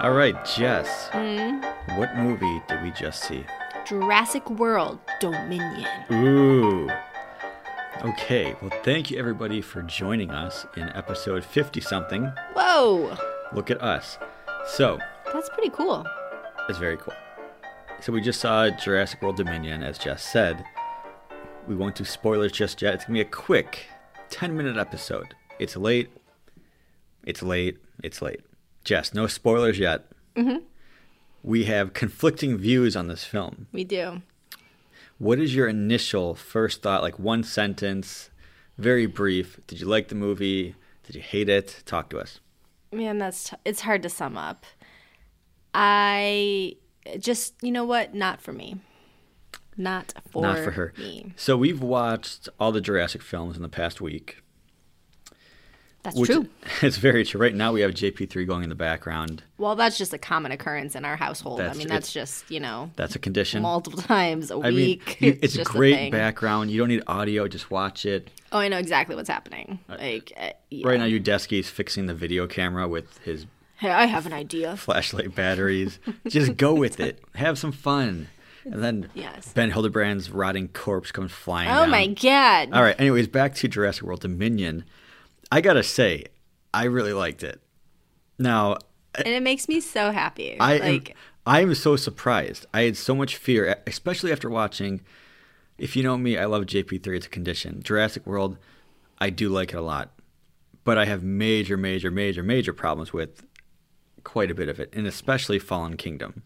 All right, Jess. Mm-hmm. What movie did we just see? Jurassic World Dominion. Ooh. Okay, well, thank you everybody for joining us in episode 50 something. Whoa, Look at us. So, that's pretty cool. it's very cool. So, we just saw Jurassic World Dominion, as Jess said. We won't do spoilers just yet. It's going to be a quick 10 minute episode. It's late. It's late. It's late. Jess, no spoilers yet. Mm-hmm. We have conflicting views on this film. We do. What is your initial first thought? Like one sentence, very brief. Did you like the movie? Did you hate it? Talk to us. Man, that's t- it's hard to sum up. I just, you know what? Not for me. Not for Not for her. me. So we've watched all the Jurassic films in the past week. That's which- true. It's very true. Right now we have JP3 going in the background. Well, that's just a common occurrence in our household. That's- I mean, that's just you know That's a condition. multiple times a I mean, week. you- it's, a just great background. You don't need audio. Just watch it. Oh, I know exactly what's happening. Like uh, yeah. Right now, Udesky is fixing the video camera with his Hey, I have an idea. flashlight batteries. Just go with it. Have some fun. And then Yes. Ben Hildebrand's rotting corpse comes flying Oh down. my god. All right. Anyways, back to Jurassic World Dominion. I gotta say, I really liked it. Now, eh, And it makes me so happy. I am, I am so surprised. I had so much fear, especially after watching. If you know me, I love JP3. It's a condition. Jurassic World, I do like it a lot, but I have major, major, major, major problems with quite a bit of it, and especially Fallen Kingdom.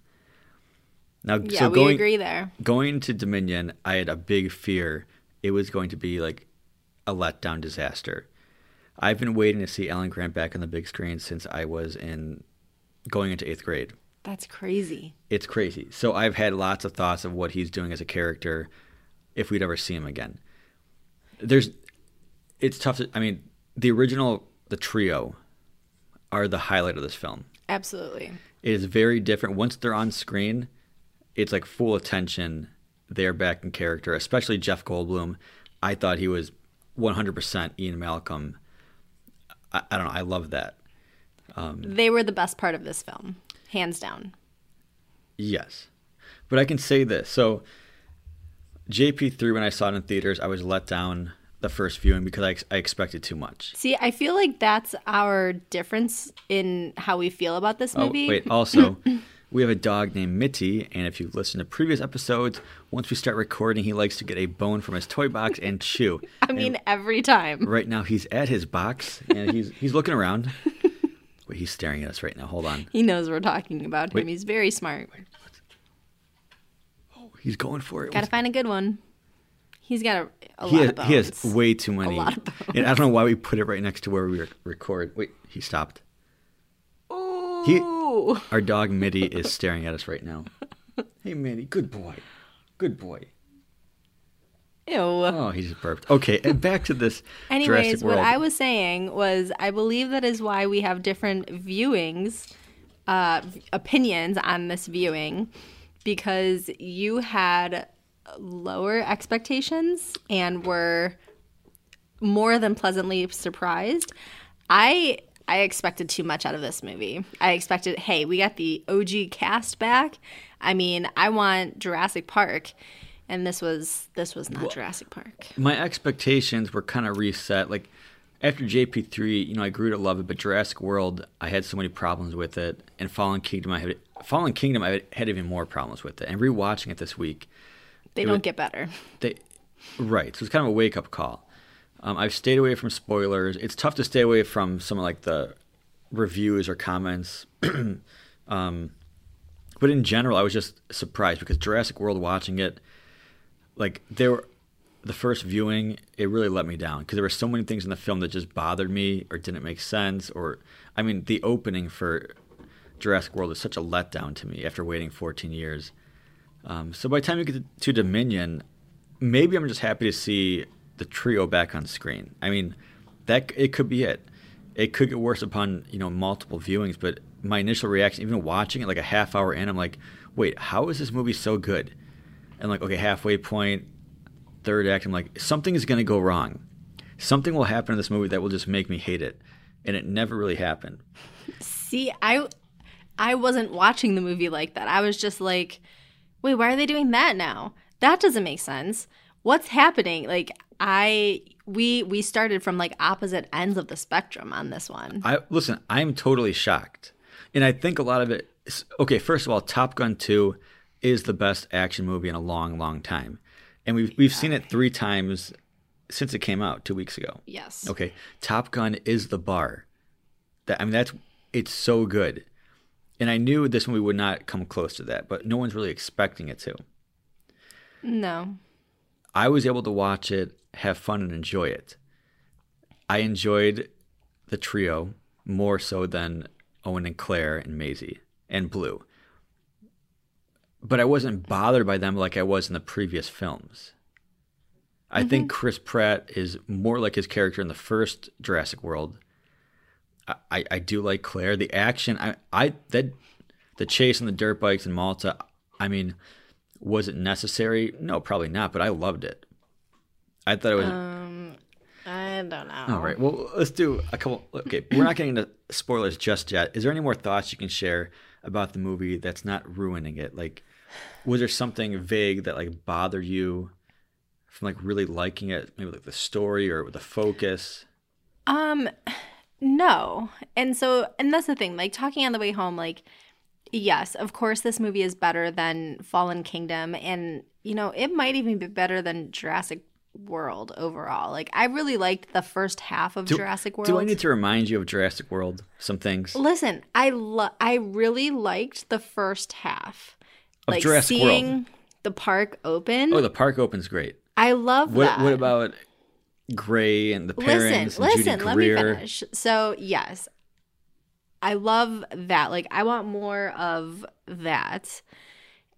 Now, yeah, so we going agree there. going to Dominion, I had a big fear it was going to be like a letdown disaster. I've been waiting to see Alan Grant back on the big screen since I was in going into eighth grade. That's crazy. It's crazy. So I've had lots of thoughts of what he's doing as a character if we'd ever see him again. There's it's tough to I mean, the original the trio are the highlight of this film. Absolutely. It is very different. Once they're on screen, it's like full attention. They're back in character, especially Jeff Goldblum. I thought he was 100% Ian Malcolm. I, I don't know. I love that. Um, They were the best part of this film, hands down. Yes. But I can say this. So, JP3, when I saw it in theaters, I was let down the first viewing because I, I expected too much. See, I feel like that's our difference in how we feel about this movie. Oh, movie. wait. Also, we have a dog named Mitty, and if you've listened to previous episodes, once we start recording, he likes to get a bone from his toy box and chew. I mean, every time. Right now, he's at his box and he's he's looking around. Wait, he's staring at us right now. Hold on. He knows we're talking about Wait. him. He's very smart. Oh, he's going for it. Got to find a good one. He's got a, a he lot has, of bones. he has way too many. A lot of and I don't know why we put it right next to where we record. Wait, he stopped. Ooh. Our dog Mitty is staring at us right now. Hey, Mitty, good boy, good boy. Ew. Oh, he just burped. Okay, and back to this Anyways, Jurassic what World. I was saying was I believe that is why we have different viewings, uh, opinions on this viewing, because you had lower expectations and were more than pleasantly surprised. I I expected too much out of this movie. I expected, hey, we got the OG cast back. I mean, I want Jurassic Park, and this was this was not Jurassic Park. my expectations were kind of reset. Like after JP3, you know, I grew to love it, but Jurassic World, I had so many problems with it, and Fallen Kingdom, I had Fallen Kingdom, I had even more problems with it. And rewatching it this week, They don't was- get better. they right, so it's kind of a wake up call. Um, I've stayed away from spoilers. It's tough to stay away from some of like the reviews or comments. um, but in general, I was just surprised because Jurassic World watching it, like there were the first viewing, it really let me down because there were so many things in the film that just bothered me or didn't make sense. Or, I mean, the opening for Jurassic World is such a letdown to me after waiting 14 years. Um, so by the time you get to Dominion, maybe I'm just happy to see the trio back on screen. I mean, that it could be it. It could get worse upon you know multiple viewings, but my initial reaction, even watching it like a half hour in, I'm like, wait, how is this movie so good? And like, okay, halfway point, third act, I'm like, something is to go wrong. Something will happen in this movie that will just make me hate it, and it never really happened. See, I I wasn't watching the movie like that. I was just like, wait, why are they doing that now? That doesn't make sense. What's happening? Like I we we started from like opposite ends of the spectrum on this one. I listen, I'm totally shocked. And I think a lot of it is, okay, first of all, Top Gun 2 is the best action movie in a long, long time. And we've we've seen it 3 times since it came out 2 weeks ago. Yes. Okay. Top Gun is the bar. That I mean that's it's so good. And I knew this movie would not come close to that, but no one's really expecting it to. No. I was able to watch it, have fun, and enjoy it. I enjoyed the trio more so than Owen and Claire and Maisie and Blue. But I wasn't bothered by them like I was in the previous films. I mm-hmm. think Chris Pratt is more like his character in the first Jurassic World. I, I do like Claire. The action, I, I that the chase on the dirt bikes in Malta. I mean, was it necessary? No, probably not. But I loved it. I thought it was. Um, I don't know. All right. Well, let's do a couple. Okay, we're not getting into spoilers just yet. Is there any more thoughts you can share about the movie that's not ruining it? Like, was there something vague that like bothered you from like really liking it? Maybe like the story or the focus. Um, no. And so, and that's the thing. Like talking on the way home, like yes, of course, this movie is better than Fallen Kingdom, and you know it might even be better than Jurassic World overall. Like I really liked the first half of do, Jurassic World. Do I need to remind you of Jurassic World? Some things. Listen, I lo- I really liked the first half. Of like Jurassic seeing World. the park open. Oh, the park opens great. I love what, that. What about Gray and the parents listen, and listen, Judy Greer? let me finish. So yes, I love that. Like I want more of that.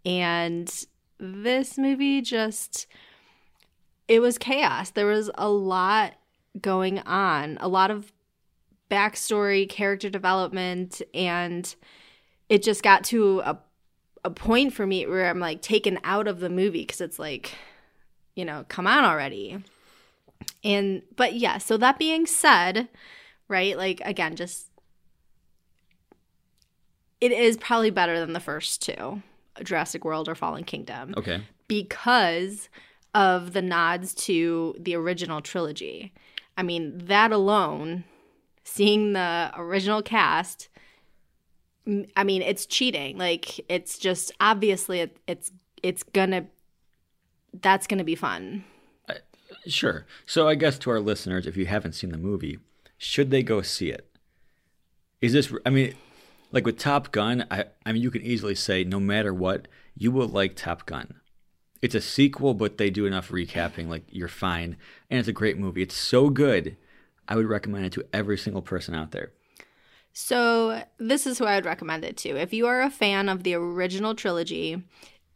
And this movie just it was chaos. There was a lot going on, a lot of backstory, character development, and it just got to a a point for me where I'm like taken out of the movie because it's like, you know, come on already. And but yeah, so that being said, right, like again, just it is probably better than the first two, Jurassic World or Fallen Kingdom. Okay. Because of the nods to the original trilogy. I mean, that alone, seeing the original cast, I mean, it's cheating. Like it's just obviously it, it's it's gonna that's gonna be fun. Uh, sure. So I guess to our listeners, if you haven't seen the movie, should they go see it? Is this? I mean, like with Top Gun, I I mean, you can easily say no matter what, you will like Top Gun it's a sequel, but they do enough recapping, like you're fine. And it's a great movie. It's so good. I would recommend it to every single person out there. So this is who I would recommend it to. If you are a fan of the original trilogy,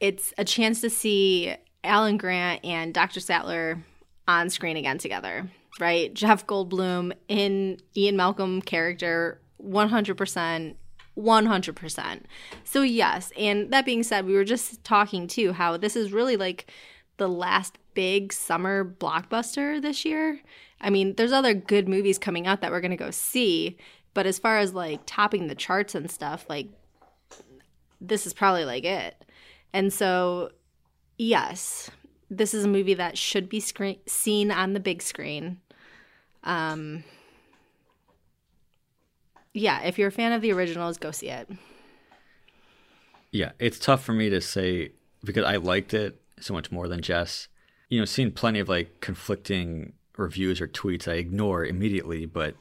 it's a chance to see Alan Grant and Dr. Sattler on screen again together, right? Jeff Goldblum in Ian Malcolm character, 100% 100%. So, yes. And that being said, we were just talking too how this is really like the last big summer blockbuster this year. I mean, there's other good movies coming out that we're going to go see, but as far as like topping the charts and stuff, like this is probably like it. And so, yes, this is a movie that should be screen- seen on the big screen. Um, yeah, if you're a fan of the originals, go see it. Yeah, it's tough for me to say because I liked it so much more than Jess. You know, seeing plenty of like conflicting reviews or tweets I ignore immediately, but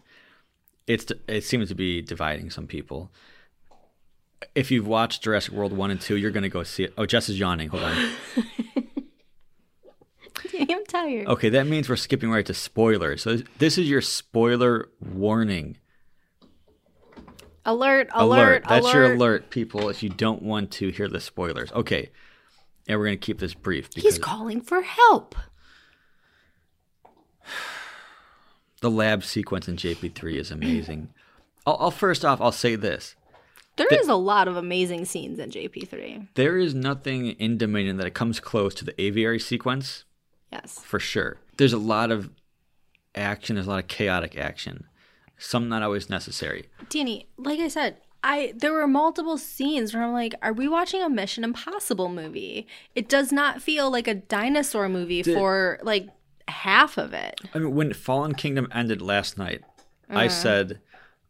it's it seems to be dividing some people. If you've watched Jurassic World 1 and 2, you're going to go see it. Oh, Jess is yawning. Hold on. I'm tired. Okay, that means we're skipping right to spoilers. So this is your spoiler warning. Alert, alert, alert. That's alert. your alert, people, if you don't want to hear the spoilers. Okay. And we're going to keep this brief. Because He's calling for help. The lab sequence in JP3 is amazing. I'll, I'll, first off, I'll say this. There is a lot of amazing scenes in JP3. There is nothing in Dominion that comes close to the aviary sequence. Yes. For sure. There's a lot of action, there's a lot of chaotic action some not always necessary. Danny, like I said, I there were multiple scenes where I'm like, are we watching a Mission Impossible movie? It does not feel like a dinosaur movie for like half of it. I mean, when Fallen Kingdom ended last night, Uh-huh. I said,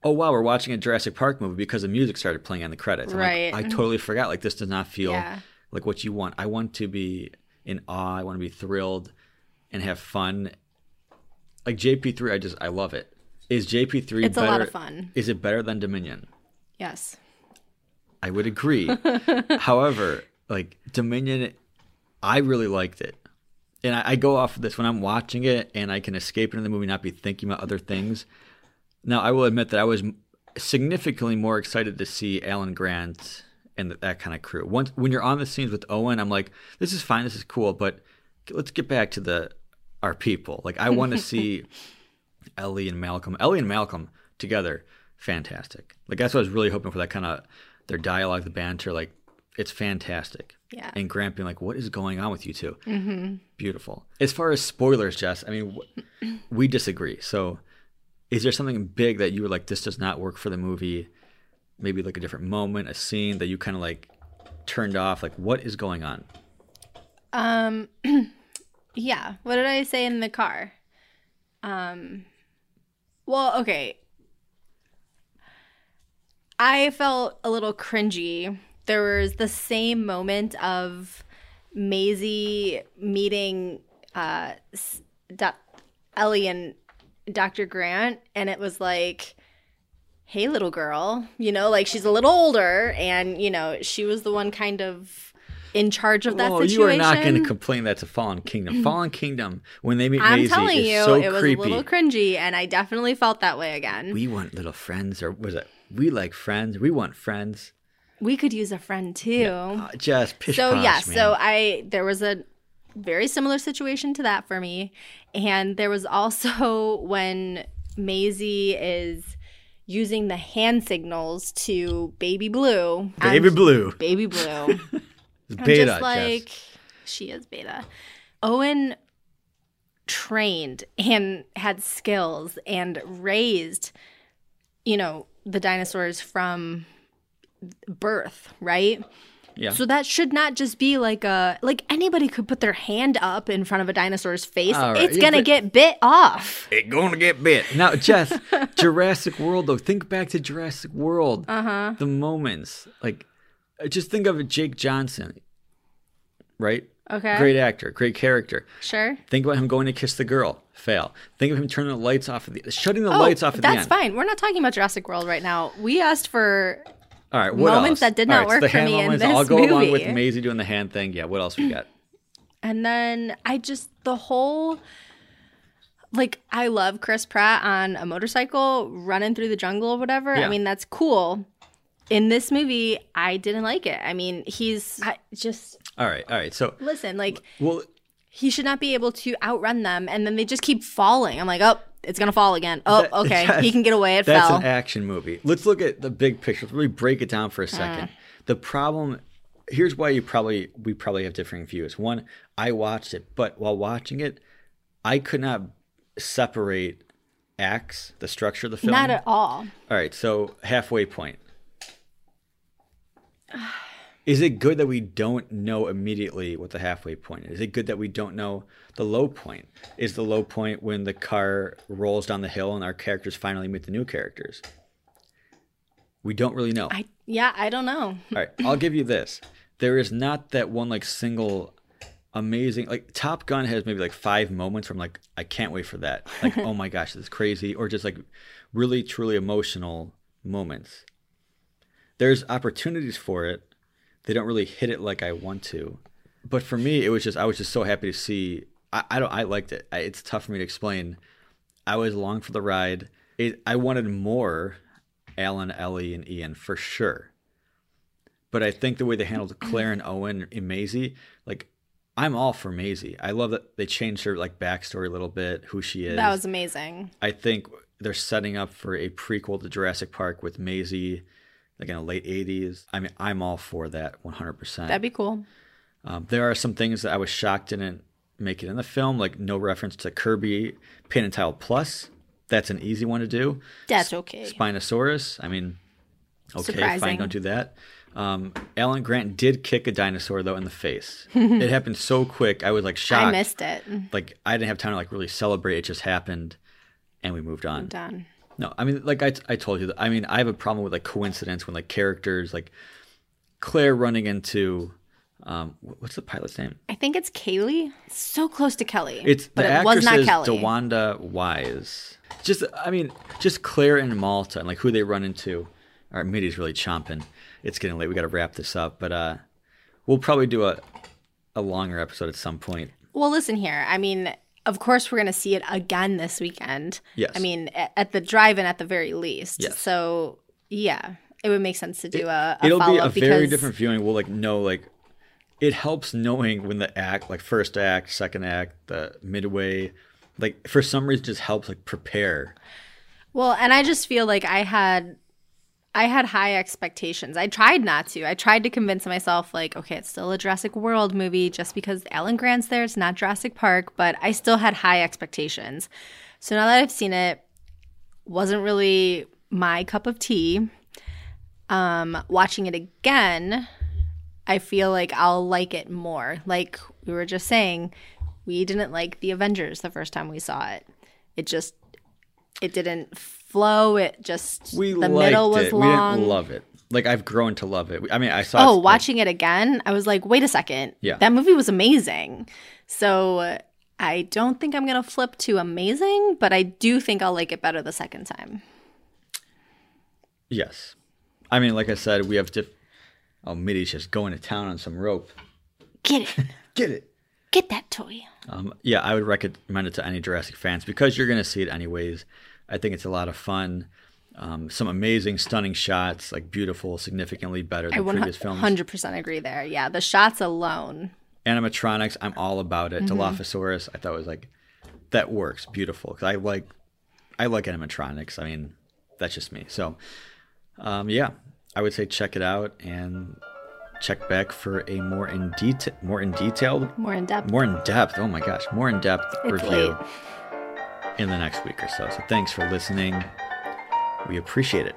"Oh wow, we're watching a Jurassic Park movie because the music started playing on the credits." I'm like, Right. I totally forgot. Like this does not feel Yeah. like what you want. I want to be in awe. I want to be thrilled and have fun. Like JP3, I just I love it. Is JP3 It's a better? lot of fun. Is it better than Dominion? Yes. I would agree. However, like Dominion, I really liked it. And I, I go off of this when I'm watching it and I can escape into the movie, not be thinking about other things. Now, I will admit that I was significantly more excited to see Alan Grant and that, that kind of crew. Once when you're on the scenes with Owen, I'm like, this is fine, this is cool, but let's get back to the our people. Like I want to see Ellie and Malcolm. Ellie and Malcolm together, fantastic. Like that's what I was really hoping for. That kind of their dialogue, the banter, like it's fantastic. Yeah. And Grant being like, "What is going on with you 2 Mm-hmm. Beautiful. As far as spoilers, Jess, I mean, we disagree. So, is there something big that you were like, this does not work for the movie? Maybe like a different moment, a scene that you kind of like turned off. Like, what is going on? Um yeah, what did I say in the car? Um well, okay. I felt a little cringy. There was the same moment of Maisie meeting uh Do- Ellie and Dr. Grant and it was like hey little girl, you know, like she's a little older and you know, she was the one kind of in charge of that situation. you are not going to complain that's a Fallen Kingdom. Fallen Kingdom, when they meet I'm Maisie, telling you, so it was creepy. a little cringy, and I definitely felt that way again. We, we want little friends, or was it? We like friends. We want friends. We could use a friend too. Uh, just pish so posh, yeah, man. so I there was a very similar situation to that for me, and there was also when Maisie is using the hand signals to Baby Blue. Baby Blue, Baby Blue. It's I'm beta. just Jess. like she is beta. Owen trained and had skills and raised, you know, the dinosaurs from birth, right? yeah. So that should not just be like a like anybody could put their hand up in front of a dinosaur's face. All right, It's yeah, gonna get bit off. It gonna get bit. Now, Jess, Jurassic World though. Think back to Jurassic World. Uh huh. The moments, like, just think of Jake Johnson, right? Okay. Great actor, great character. Sure. Think about him going to kiss the girl, fail. Think of him turning the lights off of the, shutting the Oh, lights off at the that's fine. We're not talking about Jurassic World right now. We asked for All right, what Moments else? that did All not right, so work the for hand me in moments, this I'll go along with movie. Maisie doing the hand thing. Yeah, what else we got? And then I just the whole like I love Chris Pratt on a motorcycle running through the jungle or whatever. Yeah. I mean that's cool. In this movie, I didn't like it. I mean, he's I just All right, all right. So, listen, like well, he should not be able to outrun them and then they just keep falling. I'm like, "Oh, it's going to fall again." Oh, That- okay. he can get away. It That's fell. an action movie. Let's look at the big picture. Let's really break it down for Uh. a second. The problem here's why you probably we probably have differing views. One, I watched it, but while watching it, I could not separate acts, the structure of the film. not at all. All right, so halfway point. Is it good that we don't know immediately what the halfway point is? Is it good that we don't know the low point? Is the low point when the car rolls down the hill and our characters finally meet the new characters? We don't really know. I yeah, I don't know. All right, I'll give you this. There is not that one like single amazing like Top Gun has maybe like five moments where I'm like, I can't wait for that. Like, oh my gosh, this is crazy, or just like really truly emotional moments. There's opportunities for it. They don't really hit it like I want to. But for me, it was just I was just so happy to see. I, I don't. I liked it. I, it's tough for me to explain. I was along for the ride. It, I wanted more Alan, Ellie, and Ian for sure. But I think the way they handled Claire and Owen and Maisie, like I'm all for Maisie. I love that they changed her like backstory a little bit, who she is. That was amazing. I think they're setting up for a prequel to Jurassic Park with Maisie, like in the late '80s. I mean, I'm all for that 100%. That'd be cool. Um, there are some things that I was shocked didn't make it in the film, like no reference to Kirby Paint and Tile Plus. That's an easy one to do. That's okay. Spinosaurus. I mean, Okay, Surprising. fine, don't do that. Um, Alan Grant did kick a dinosaur though in the face. it happened so quick. I was like shocked. I missed it. Like I didn't have time to like really celebrate. It just happened, and we moved on. Done. No, I mean, like I, I told you, that, I mean, I have a problem with like coincidence when like characters like Claire running into, um, what's the pilot's name? I think it's Kaylee. So close to Kelly. It's but the it actress was not is Kelly. DeWanda Wise. Just, I mean, just Claire and Malta and like who they run into. Right, Mitty's really chomping. It's getting late. We got to wrap this up, but uh, we'll probably do a a longer episode at some point. Well, listen here. I mean, of course, we're going to see it again this weekend. Yes. I mean, at the drive-in at the very least. Yes. So, yeah, it would make sense to do a, a It'll be a very different viewing. We'll like know like it helps knowing when the act, like first act, second act, the midway, like for some reason just helps like prepare. Well, and I just feel like I had I had high expectations. I tried not to. I tried to convince myself like, okay, it's still a Jurassic World movie just because Alan Grant's there, it's not Jurassic Park, but I still had high expectations. So now that I've seen it, wasn't really my cup of tea. Um watching it again, I feel like I'll like it more. Like we were just saying, we didn't like the Avengers the first time we saw it. It just it didn't flow. It just We the middle was it. long. We didn't love it. Like I've grown to love it. I mean, I saw. oh, it, watching it again, I was like, wait a second. Yeah. That movie was amazing. So I don't think I'm gonna flip to amazing, but I do think I'll like it better the second time. Yes, I mean, like I said, we have diff. Oh, Mitty's just going to town on some rope. Get it. Get it. Get that toy. Um, yeah, I would recommend it to any Jurassic fans because you're going to see it anyways. I think it's a lot of fun. Um, some amazing, stunning shots, like beautiful, significantly better than previous films. 100% agree there. Yeah, the shots alone. Animatronics, I'm all about it. Mm-hmm. Dilophosaurus, I thought was like that works beautiful because I like I like animatronics. I mean, that's just me. So, um, yeah, I would say check it out and check back for a more in detail, more in detailed, More in depth. more in depth. Oh my gosh, more in depth It's review late. In the next week or so. So thanks for listening. We appreciate it.